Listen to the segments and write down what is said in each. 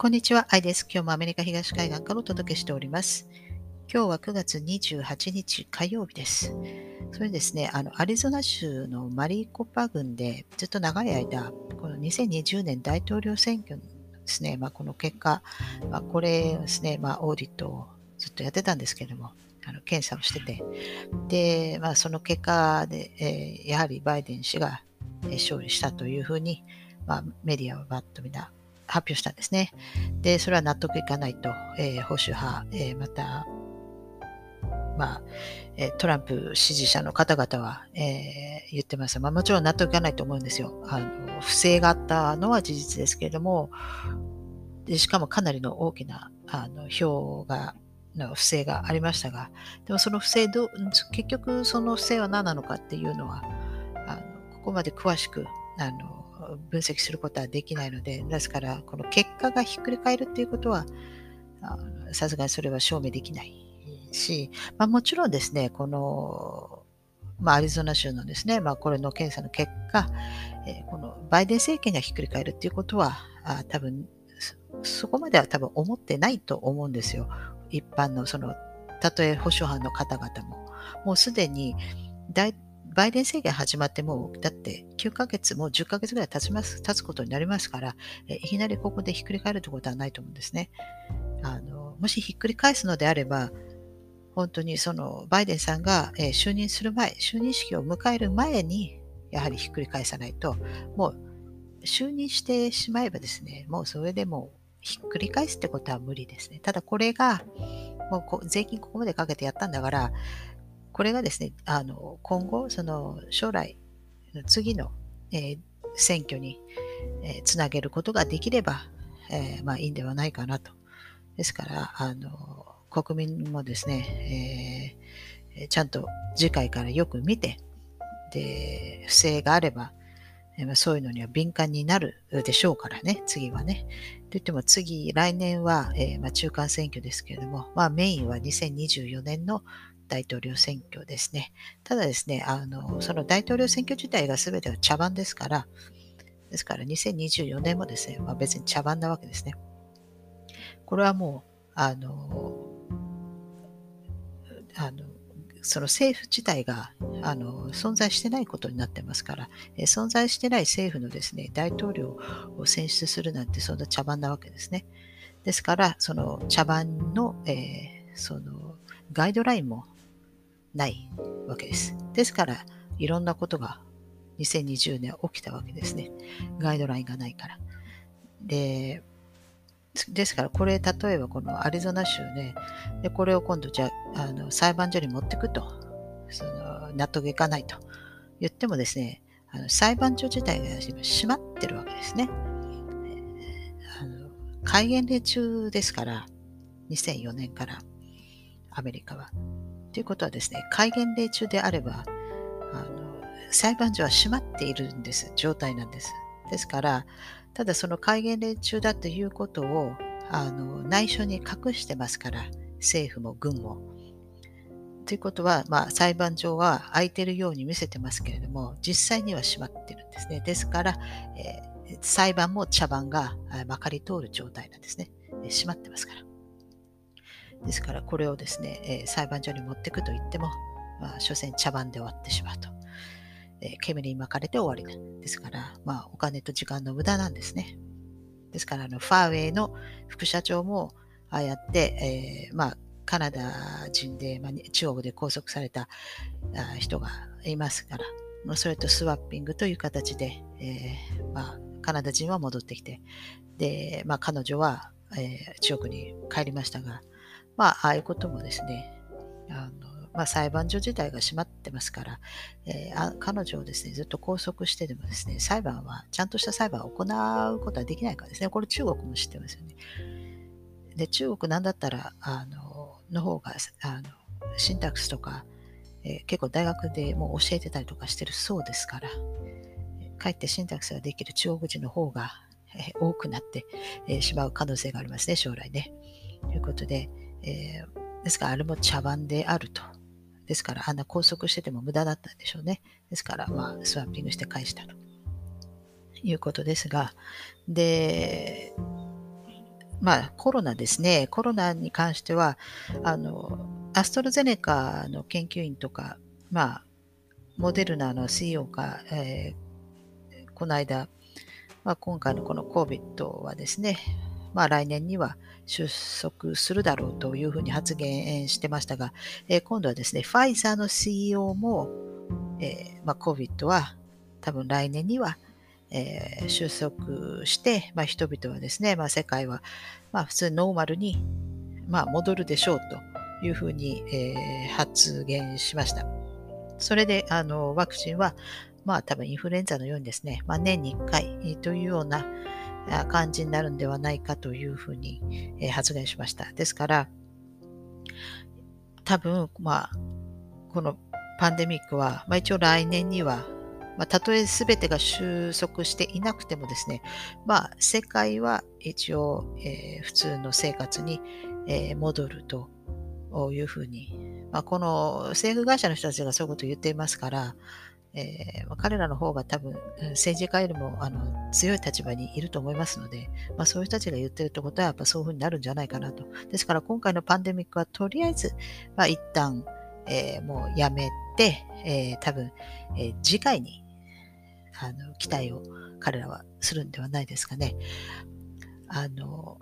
こんにちは、アイです。今日もアメリカ東海岸からお届けしております。今日は9月28日火曜日です。それですね、あのアリゾナ州のマリーコパ郡でずっと長い間、この2020年大統領選挙ですね、まあ、この結果、まあ、これですね、まあ、オーディットをずっとやってたんですけれども、あの検査をしてて、で、まあ、その結果で、えー、やはりバイデン氏が勝利したというふうに、まあ、メディアはバッとみんな発表したんですね。で、それは納得いかないと、えー、保守派、えー、また、まあ、えトランプ支持者の方々は、えー、言ってます。まあ、もちろん納得いかないと思うんですよ。あの不正があったのは事実ですけれども、でしかもかなりの大きなあの票がの不正がありましたが、でもその不正ど、結局その不正は何なのかっていうのは、あのここまで詳しくあの分析することはできないので、ですから、この結果がひっくり返るっていうことは、さすがにそれは証明できないし、まあ、もちろんですね、この、まあ、アリゾナ州のですね、まあ、これの検査の結果、え、このバイデン政権がひっくり返るっていうことは、あ多分そこまでは多分思ってないと思うんですよ。一般の、その、たとえ保守派の方々も。もうすでに大バイデン政権始まってもう、だって9ヶ月もう10ヶ月ぐらい経ちます、経つことになりますから、えいきなりここでひっくり返るってことはないと思うんですね。あのもしひっくり返すのであれば、本当にそのバイデンさんが、え就任する前、就任式を迎える前に、やはりひっくり返さないと、もう就任してしまえばですね、もうそれでもひっくり返すってことは無理ですね。ただこれが、もう税金ここまでかけてやったんだから、これがですね、あの今後、その将来、次の、えー、選挙に、えー、つなげることができれば、えー、まあ、いいんではないかなと。ですから、あの国民もですね、えー、ちゃんと次回からよく見て、で、不正があれば、そういうのには敏感になるでしょうからね、次はね。といっても次、来年は、えー、まあ、中間選挙ですけれども、まあ、メインは2024年の大統領選挙ですね。ただですね、あのその大統領選挙自体が全ては茶番ですから、ですから2024年もですね、まあ、別に茶番なわけですね。これはもう、あの、あのその政府自体があの存在してないことになってますから、え存在してない政府のですね、大統領を選出するなんてそんな茶番なわけですね。ですから、その茶番の、えー、そのガイドラインもないわけです。ですから、いろんなことが2020年起きたわけですね。ガイドラインがないから。で、ですから、これ、例えばこのアリゾナ州ね、でこれを今度、じゃあ、の裁判所に持ってくと、その納得いかないと言ってもですね、あの裁判所自体が閉まってるわけですね。戒厳令中ですから、2004年からアメリカは。ということはですね、戒厳令中であれば、あの裁判所は閉まっているんです、状態なんです。ですから、ただその戒厳令中だということをあの内緒に隠してますから、政府も軍も。ということは、まあ、裁判所は空いてるように見せてますけれども、実際には閉まってるんですね。ですから、えー、裁判も茶番がまかり通る状態なんですね。閉まってますから。ですからこれをですね、えー、裁判所に持っていくと言っても、まあ、所詮茶番で終わってしまうと。えー、煙に巻かれて終わりですから、まあ、お金と時間の無駄なんですね。ですから、あのファーウェイの副社長も、ああやって、えー、まあ、カナダ人で、まあ、中国で拘束された人がいますから、それとスワッピングという形で、えー、まあ、カナダ人は戻ってきて、で、まあ、彼女は、えー、中国に帰りましたが、まあ、ああいうこともですね、あのまあ、裁判所自体が閉まってますから、えー、彼女をですね、ずっと拘束してでもですね、裁判は、ちゃんとした裁判を行うことはできないからですね、これ中国も知ってますよね。で、中国なんだったら、あの、の方が、あの、シンタックスとか、えー、結構大学でもう教えてたりとかしてるそうですから、かえってシンタックスができる中国人の方が、えー、多くなって、えー、しまう可能性がありますね、将来ね。ということで、えー、ですからあれも茶番であると。ですからあんな拘束してても無駄だったんでしょうね。ですからまあスワッピングして返したということですが、で、まあ、コロナですね。コロナに関しては、あの、アストロゼネカの研究員とか、まあ、モデルナの CEO が、えー、この間、まあ、今回のこの COVID はですね、まあ、来年には収束するだろうというふうに発言してましたが、えー、今度はですね、ファイザーの CEO も、えーまあ、COVID は多分来年にはえー、収束して、まあ、人々はですね、まあ、世界は、まあ、普通ノーマルに、まあ、戻るでしょうというふうに、えー、発言しました。それであのワクチンは、まあ、多分インフルエンザのようにですね、まあ、年に1回というような感じになるんではないかというふうに、え、発言しました。ですから、多分、まあ、このパンデミックは、まあ、一応来年にはまあ、たとえ全てが収束していなくてもですね、まあ、世界は一応、えー、普通の生活に、えー、戻るというふうに、まあ、この政府会社の人たちがそういうことを言っていますから、えー、彼らの方が多分政治家よりもあの強い立場にいると思いますので、まあ、そういう人たちが言ってるってことはやっぱそういうふうになるんじゃないかなと。ですから今回のパンデミックはとりあえず、まあ、一旦、えー、もうやめて、えー、多分、えー、次回にあの期待を彼らはするんではないですかね。あの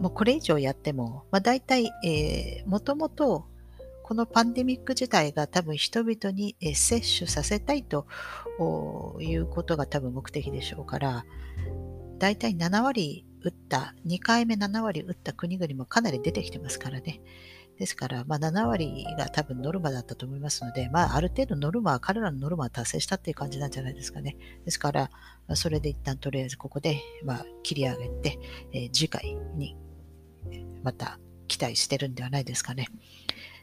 もうこれ以上やっても、まあ、大体、えー、もともとこのパンデミック自体が多分人々に接種させたいということが多分目的でしょうから、大体7割打った、2回目7割打った国々もかなり出てきてますからね。ですから、まあ、7割が多分ノルマだったと思いますので、まあ、ある程度ノルマは、彼らのノルマは達成したっていう感じなんじゃないですかね。ですから、それで一旦とりあえずここで、まあ、切り上げて、えー、次回にまた期待してるんではないですかね。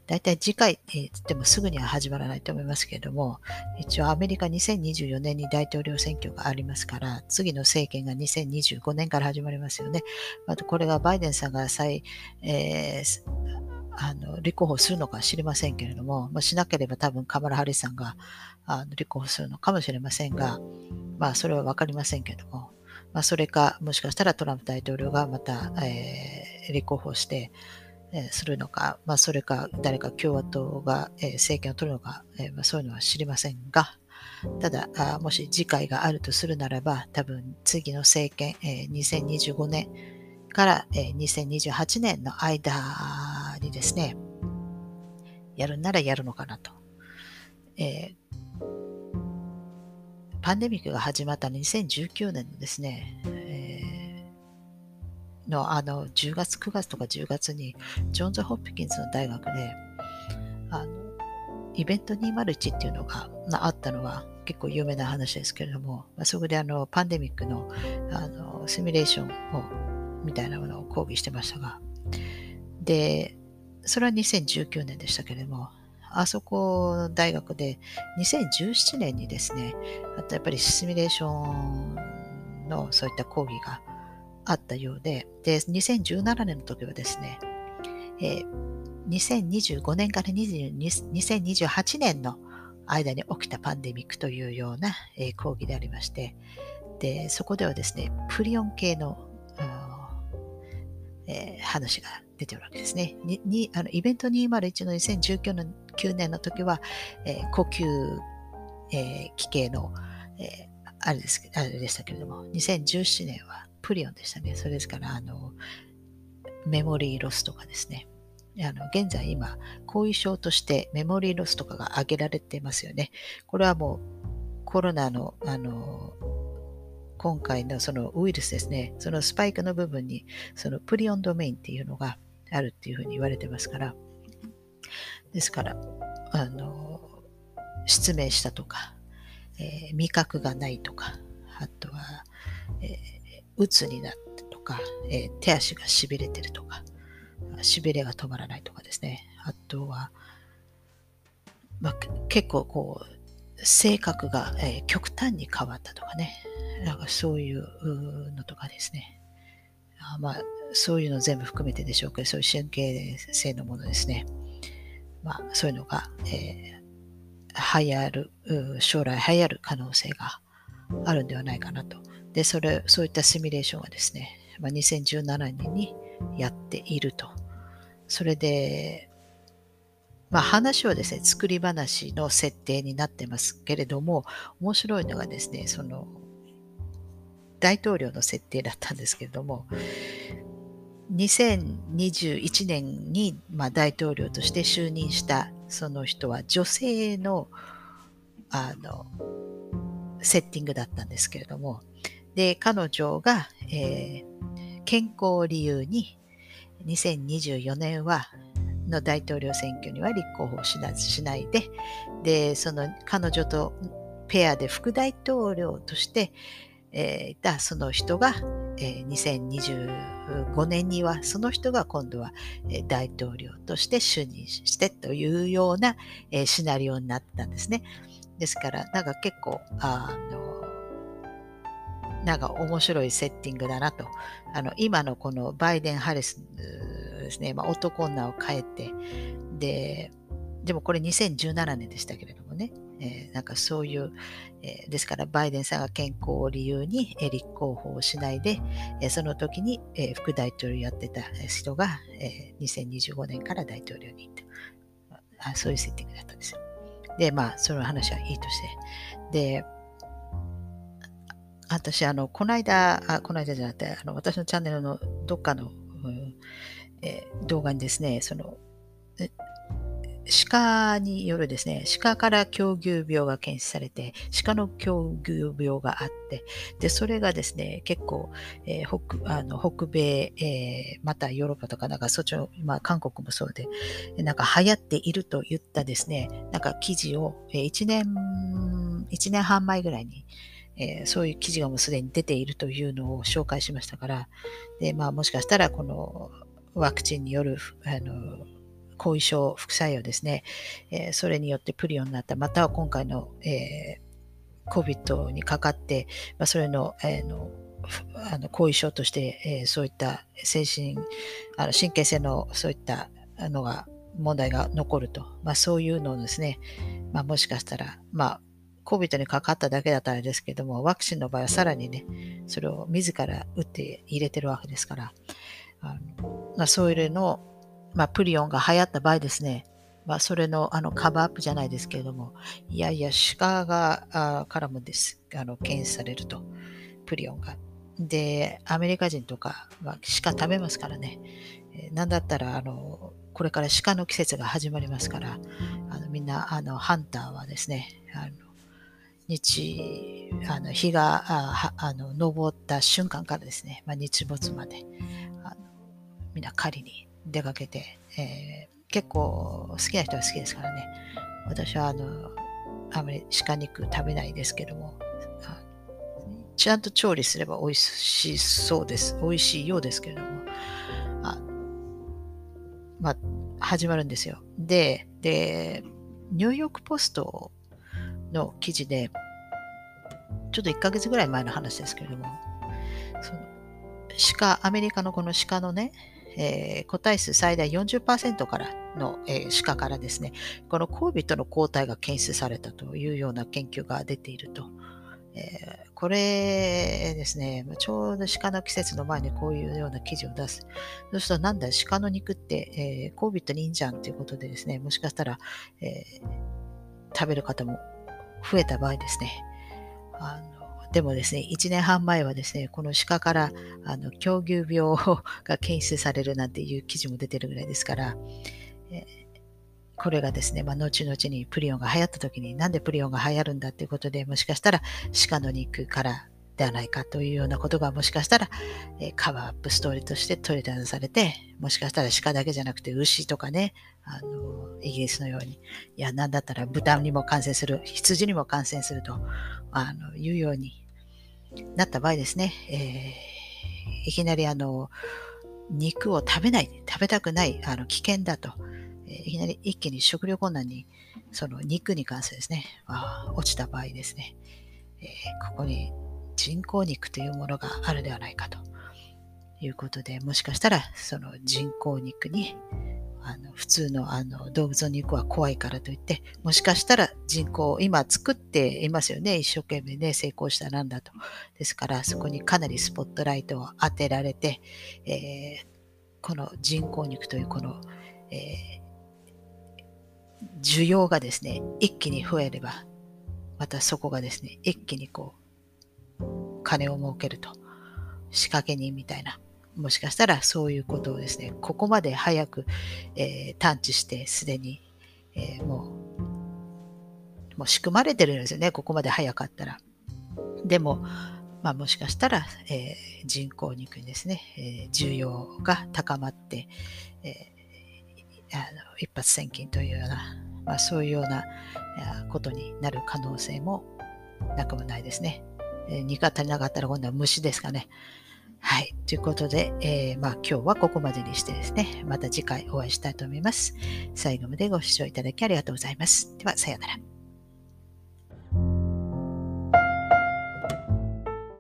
大体次回、えー、ってもすぐには始まらないと思いますけれども、一応アメリカ2024年に大統領選挙がありますから、次の政権が2025年から始まりますよね。またこれがバイデンさんが再、えーあの立候補するのか知りませんけれども、まあ、しなければ多分カマラ・ハリスさんがあの立候補するのかもしれませんが、まあ、それは分かりませんけれども、まあ、それか、もしかしたらトランプ大統領がまた、えー、立候補して、するのか、まあ、それか誰か共和党が、え、政権を取るのか、えまあ、そういうのは知りませんが、ただあ、もし次回があるとするならば、多分次の政権、え2025年から、2028年の間にですね、やるならやるのかなと。えー、パンデミックが始まった2019年のですね、のあの10月、9月とか10月にジョンズ・ホップキンスの大学であのイベント201っていうのがあったのは結構有名な話ですけれども、まあ、そこであのパンデミックのあのシミュレーションをみたいなものを講義してましたが、で、それは2019年でしたけれども、あそこの大学で2017年にですね、あとやっぱりシミュレーションのそういった講義があったようで、で、2017年の時はですね、えー、2025年から2028年の間に起きたパンデミックというような、えー、講義でありまして、で、そこではですね、プリオン系の、えー、話が出てるわけですね。ににあのイベント201の2019年 ,9 年の時は、えー、呼吸、えー、器系の、えー、あれですあれでしたけれども、2017年はプリオンでしたね。それですから、あの、メモリーロスとかですね。あの現在今、後遺症としてメモリーロスとかが挙げられていますよね。これはもうコロナのあの今回のそのウイルスですね、そのスパイクの部分にそのプリオンドメインっていうのがあるっていうふうに言われてますから、ですから、あの、失明したとか、えー、味覚がないとか、あとは、えー、鬱になったとか、えー、手足がしびれてるとか、しびれが止まらないとかですね。あとは、まあ、結構こう、性格が、えー、極端に変わったとかね。なんかそういうのとかですね。あまあ、そういうの全部含めてでしょうけど、そういう神経性のものですね。まあ、そういうのが、えー、流行る、将来流行る可能性があるんではないかなと。で、それ、そういったシミュレーションはですね、まあ、2017年に、やっていると。それで、まあ、話はですね、作り話の設定になってますけれども、面白いのがですね、その、大統領の設定だったんですけれども、2021年に、まあ、大統領として就任したその人は女性のあのセッティングだったんですけれども、で、彼女が、えー、健康を理由に2024年はの大統領選挙には立候補しないで、で、その彼女とペアで副大統領として、えー、いたその人が、えー、2025年にはその人が今度は、えー、大統領として就任してというような、えー、シナリオになったんですね。ですから、なんか結構、あの、なんか面白いセッティングだなと。あの、今のこのバイデン・ハリスですね、まあ、男女を変えて、で、でもこれ2017年でしたけれどもね、えー、なんかそういう、えー、ですからバイデンさんが健康を理由に、えー、立候補をしないで、えー、その時に、えー、副大統領やってた人が、えー、2025年から大統領に行ったあ。そういうセッティングだったんですよ。で、まあ、その話はいいとして。で、私、あの、この間、あこの間じゃなくて、あの私のチャンネルのどっかの、うんえー、動画にですね、その、鹿によるですね、鹿から狂牛病が検出されて、鹿の狂牛病があって、で、それがですね、結構、えー、北あの北米、えー、またヨーロッパとか、なんかそっちの、まあ、韓国もそうで、なんか流行っているといったですね、なんか記事を、えー、1年、1年半前ぐらいに、えー、そういう記事がもうすでに出ているというのを紹介しましたから、で、まあもしかしたらこのワクチンによる、あの、後遺症、副作用ですね、えー、それによってプリオになった、または今回の、えー、COVID にかかって、まあ、それの,、えー、のあの後遺症として、えー、そういった精神、あの神経性のそういったのが問題が残ると、まあ、そういうのをですね、まあ、もしかしたら、まあ、COVID にかかっただけだったらですけども、ワクチンの場合はさらにね、それを自ら打って入れてるわけですから、あのまあ、そういうのまあ、プリオンが流行った場合ですね、まあ、それのあのカバーアップじゃないですけれども、いやいや、鹿があからもですあの検出されると、プリオンが。で、アメリカ人とかは鹿食べますからね、えー、なんだったらあの、これから鹿の季節が始まりますから、あのみんなあのハンターはですね、あの日あの日がああの昇った瞬間からですね、まあ、日没まであのみんな狩りに出かけて、えー、結構好きな人は好きですからね。私はあの、あまり鹿肉食べないですけども、ちゃんと調理すれば美味しそうです。美味しいようですけれども、あまあ、始まるんですよ。で、で、ニューヨークポストの記事で、ちょっと1ヶ月ぐらい前の話ですけれども、その鹿、アメリカのこの鹿のね、えー、個体数最大40%からの、えー、鹿からですね、この COVID の抗体が検出されたというような研究が出ていると。えー、これですね、ちょうど鹿の季節の前にこういうような記事を出す。そうするとなんだ、鹿の肉って、えー、COVID にいいんじゃんということでですね、もしかしたら、えー、食べる方も増えた場合ですね、あのでもですね、1年半前はですね、この鹿からあの狂牛病が検出されるなんていう記事も出てるぐらいですから、え、これがですね、まあ、後々にプリオンが流行った時になんでプリオンが流行るんだっていうことで、もしかしたら鹿の肉からではないかというようなことがもしかしたら、え、 cover up story として取り出されて、もしかしたら鹿だけじゃなくて牛とかね、あの、イギリスのように、いや、なんだったら豚にも感染する、羊にも感染すると、あの、いうように、なった場合ですね、えー、いきなりあの、肉を食べない、食べたくない、あの危険だと、えー、いきなり一気に食料困難に、その肉に関してですね、あ落ちた場合ですね、えー、ここに人工肉というものがあるではないかということで、もしかしたらその人工肉にあの普通のあの動物の肉は怖いからといって、もしかしたら人工、今作っていますよね。一生懸命ね、成功したなんだと。ですから、そこにかなりスポットライトを当てられて、えー、この人工肉というこの、えー、需要がですね、一気に増えれば、またそこがですね、一気にこう、金を儲けると。仕掛け人みたいな。もしかしたらそういうことをですね、ここまで早く、えー、探知してすでに、えー、もう、もう仕組まれてるんですよね、ここまで早かったら。でも、まあ、もしかしたら、えー、人工肉にですね、えー、需要が高まって、えー、あの一発千金というような、まあ、そういうようなことになる可能性もなくもないですね。えー、肉が足りなかったら今度は虫ですかね。はい。ということで、えー、まあ今日はここまでにしてですね、また次回お会いしたいと思います。最後までご視聴いただきありがとうございます。では、さようなら。